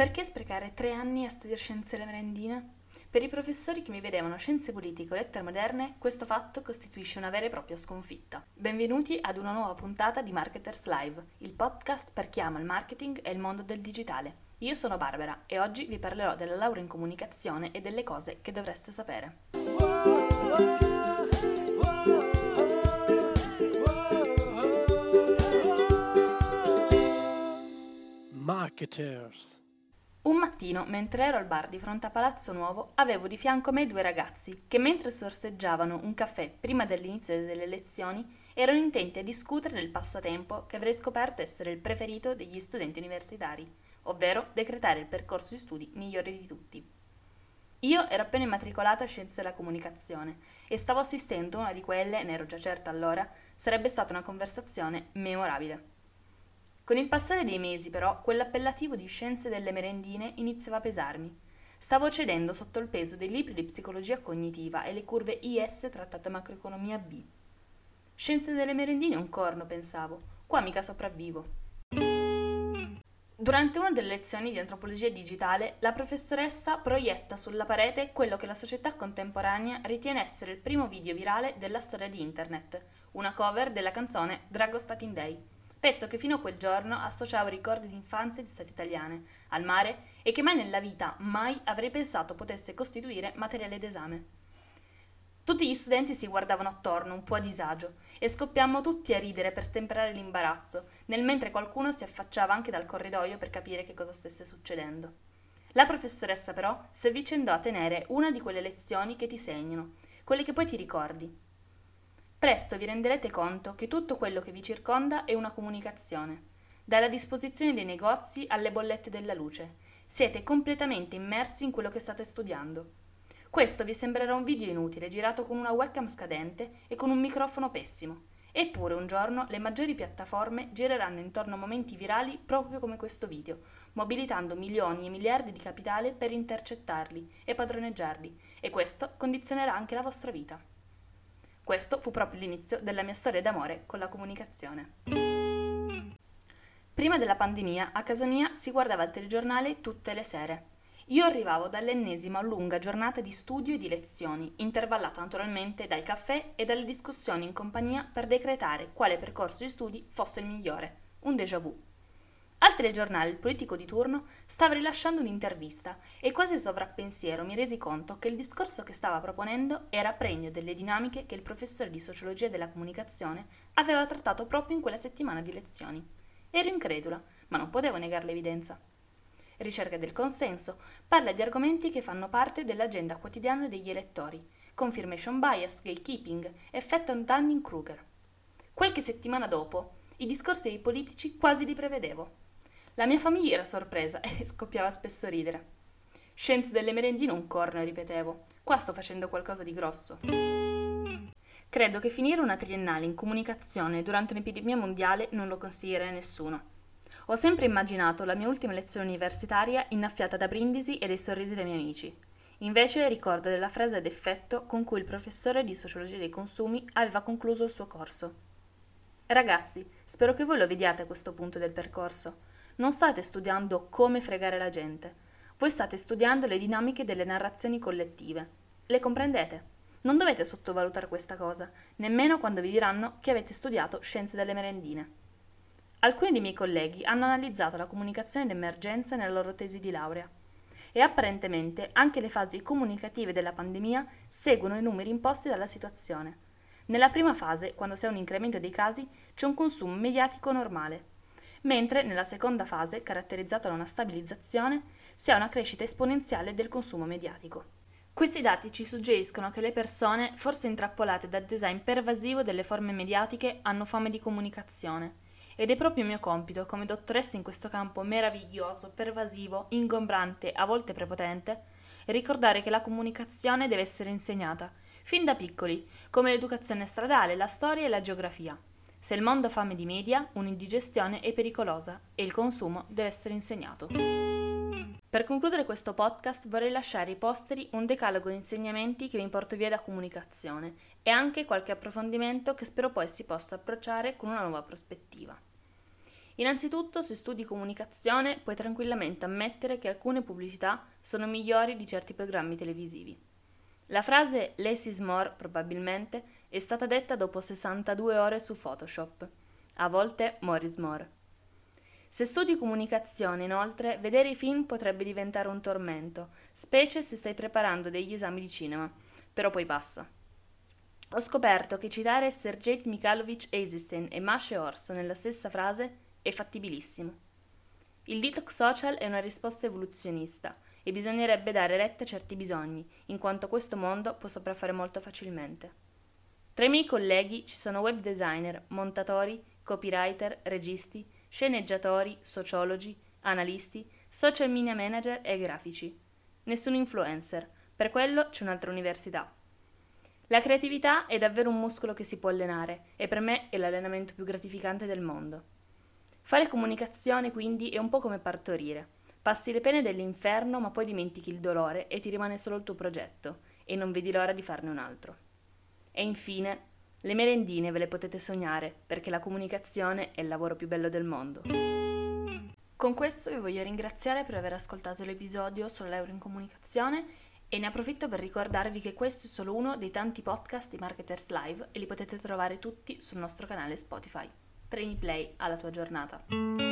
Perché sprecare tre anni a studiare scienze alle merendine? Per i professori che mi vedevano scienze politiche o lettere moderne, questo fatto costituisce una vera e propria sconfitta. Benvenuti ad una nuova puntata di Marketers Live, il podcast per chi ama il marketing e il mondo del digitale. Io sono Barbara e oggi vi parlerò della laurea in comunicazione e delle cose che dovreste sapere. Marketers. Un mattino, mentre ero al bar di fronte a Palazzo Nuovo, avevo di fianco me due ragazzi che, mentre sorseggiavano un caffè prima dell'inizio delle lezioni, erano intenti a discutere del passatempo che avrei scoperto essere il preferito degli studenti universitari, ovvero decretare il percorso di studi migliore di tutti. Io ero appena immatricolata a Scienze della Comunicazione e stavo assistendo a una di quelle, ne ero già certa allora, sarebbe stata una conversazione memorabile. Con il passare dei mesi, però, quell'appellativo di scienze delle merendine iniziava a pesarmi. Stavo cedendo sotto il peso dei libri di psicologia cognitiva e le curve IS trattate macroeconomia B. Scienze delle merendine un corno, pensavo. Qua mica sopravvivo. Durante una delle lezioni di antropologia digitale, la professoressa proietta sulla parete quello che la società contemporanea ritiene essere il primo video virale della storia di Internet, una cover della canzone Dragostatin Day pezzo che fino a quel giorno associavo ricordi di infanzia di state italiane, al mare e che mai nella vita, mai avrei pensato potesse costituire materiale d'esame. Tutti gli studenti si guardavano attorno, un po' a disagio, e scoppiammo tutti a ridere per stemperare l'imbarazzo, nel mentre qualcuno si affacciava anche dal corridoio per capire che cosa stesse succedendo. La professoressa però si avvicendò a tenere una di quelle lezioni che ti segnano, quelle che poi ti ricordi, Presto vi renderete conto che tutto quello che vi circonda è una comunicazione. Dalla disposizione dei negozi alle bollette della luce. Siete completamente immersi in quello che state studiando. Questo vi sembrerà un video inutile, girato con una webcam scadente e con un microfono pessimo. Eppure un giorno le maggiori piattaforme gireranno intorno a momenti virali proprio come questo video, mobilitando milioni e miliardi di capitale per intercettarli e padroneggiarli, e questo condizionerà anche la vostra vita. Questo fu proprio l'inizio della mia storia d'amore con la comunicazione. Prima della pandemia a casa mia si guardava il telegiornale tutte le sere. Io arrivavo dall'ennesima lunga giornata di studio e di lezioni, intervallata naturalmente dai caffè e dalle discussioni in compagnia per decretare quale percorso di studi fosse il migliore. Un déjà vu. Al telegiornale il politico di turno stava rilasciando un'intervista e quasi sovrappensiero mi resi conto che il discorso che stava proponendo era pregno delle dinamiche che il professore di sociologia della comunicazione aveva trattato proprio in quella settimana di lezioni. Ero incredula, ma non potevo negare l'evidenza. Ricerca del consenso parla di argomenti che fanno parte dell'agenda quotidiana degli elettori, confirmation bias, gatekeeping, effetto Dunning-Kruger. Qualche settimana dopo, i discorsi dei politici quasi li prevedevo. La mia famiglia era sorpresa e scoppiava spesso a ridere. Scienze delle merendine un corno, ripetevo. Qua sto facendo qualcosa di grosso. Credo che finire una triennale in comunicazione durante un'epidemia mondiale non lo consiglierei a nessuno. Ho sempre immaginato la mia ultima lezione universitaria innaffiata da brindisi e dei sorrisi dei miei amici. Invece ricordo della frase d'effetto con cui il professore di sociologia dei consumi aveva concluso il suo corso. Ragazzi, spero che voi lo vediate a questo punto del percorso non state studiando come fregare la gente, voi state studiando le dinamiche delle narrazioni collettive. Le comprendete? Non dovete sottovalutare questa cosa, nemmeno quando vi diranno che avete studiato scienze delle merendine. Alcuni dei miei colleghi hanno analizzato la comunicazione d'emergenza nella loro tesi di laurea e apparentemente anche le fasi comunicative della pandemia seguono i numeri imposti dalla situazione. Nella prima fase, quando c'è un incremento dei casi, c'è un consumo mediatico normale mentre nella seconda fase, caratterizzata da una stabilizzazione, si ha una crescita esponenziale del consumo mediatico. Questi dati ci suggeriscono che le persone, forse intrappolate dal design pervasivo delle forme mediatiche, hanno fame di comunicazione. Ed è proprio mio compito, come dottoressa in questo campo meraviglioso, pervasivo, ingombrante, a volte prepotente, ricordare che la comunicazione deve essere insegnata, fin da piccoli, come l'educazione stradale, la storia e la geografia. Se il mondo ha fame di media, un'indigestione è pericolosa e il consumo deve essere insegnato. Per concludere questo podcast vorrei lasciare ai posteri un decalogo di insegnamenti che mi porto via da comunicazione e anche qualche approfondimento che spero poi si possa approcciare con una nuova prospettiva. Innanzitutto, se studi comunicazione, puoi tranquillamente ammettere che alcune pubblicità sono migliori di certi programmi televisivi. La frase less is more, probabilmente, è stata detta dopo 62 ore su Photoshop. A volte more is more. Se studi comunicazione, inoltre, vedere i film potrebbe diventare un tormento, specie se stai preparando degli esami di cinema, però poi passa. Ho scoperto che citare Sergej Mikhailovich Eisenstein e Mashe Orso nella stessa frase è fattibilissimo. Il detox social è una risposta evoluzionista e bisognerebbe dare retta a certi bisogni, in quanto questo mondo può sopraffare molto facilmente. Tra i miei colleghi ci sono web designer, montatori, copywriter, registi, sceneggiatori, sociologi, analisti, social media manager e grafici. Nessun influencer, per quello c'è un'altra università. La creatività è davvero un muscolo che si può allenare e per me è l'allenamento più gratificante del mondo. Fare comunicazione quindi è un po' come partorire. Passi le pene dell'inferno ma poi dimentichi il dolore e ti rimane solo il tuo progetto e non vedi l'ora di farne un altro. E infine le merendine ve le potete sognare perché la comunicazione è il lavoro più bello del mondo. Con questo vi voglio ringraziare per aver ascoltato l'episodio sull'euro in comunicazione e ne approfitto per ricordarvi che questo è solo uno dei tanti podcast di Marketers Live e li potete trovare tutti sul nostro canale Spotify. Premi play alla tua giornata.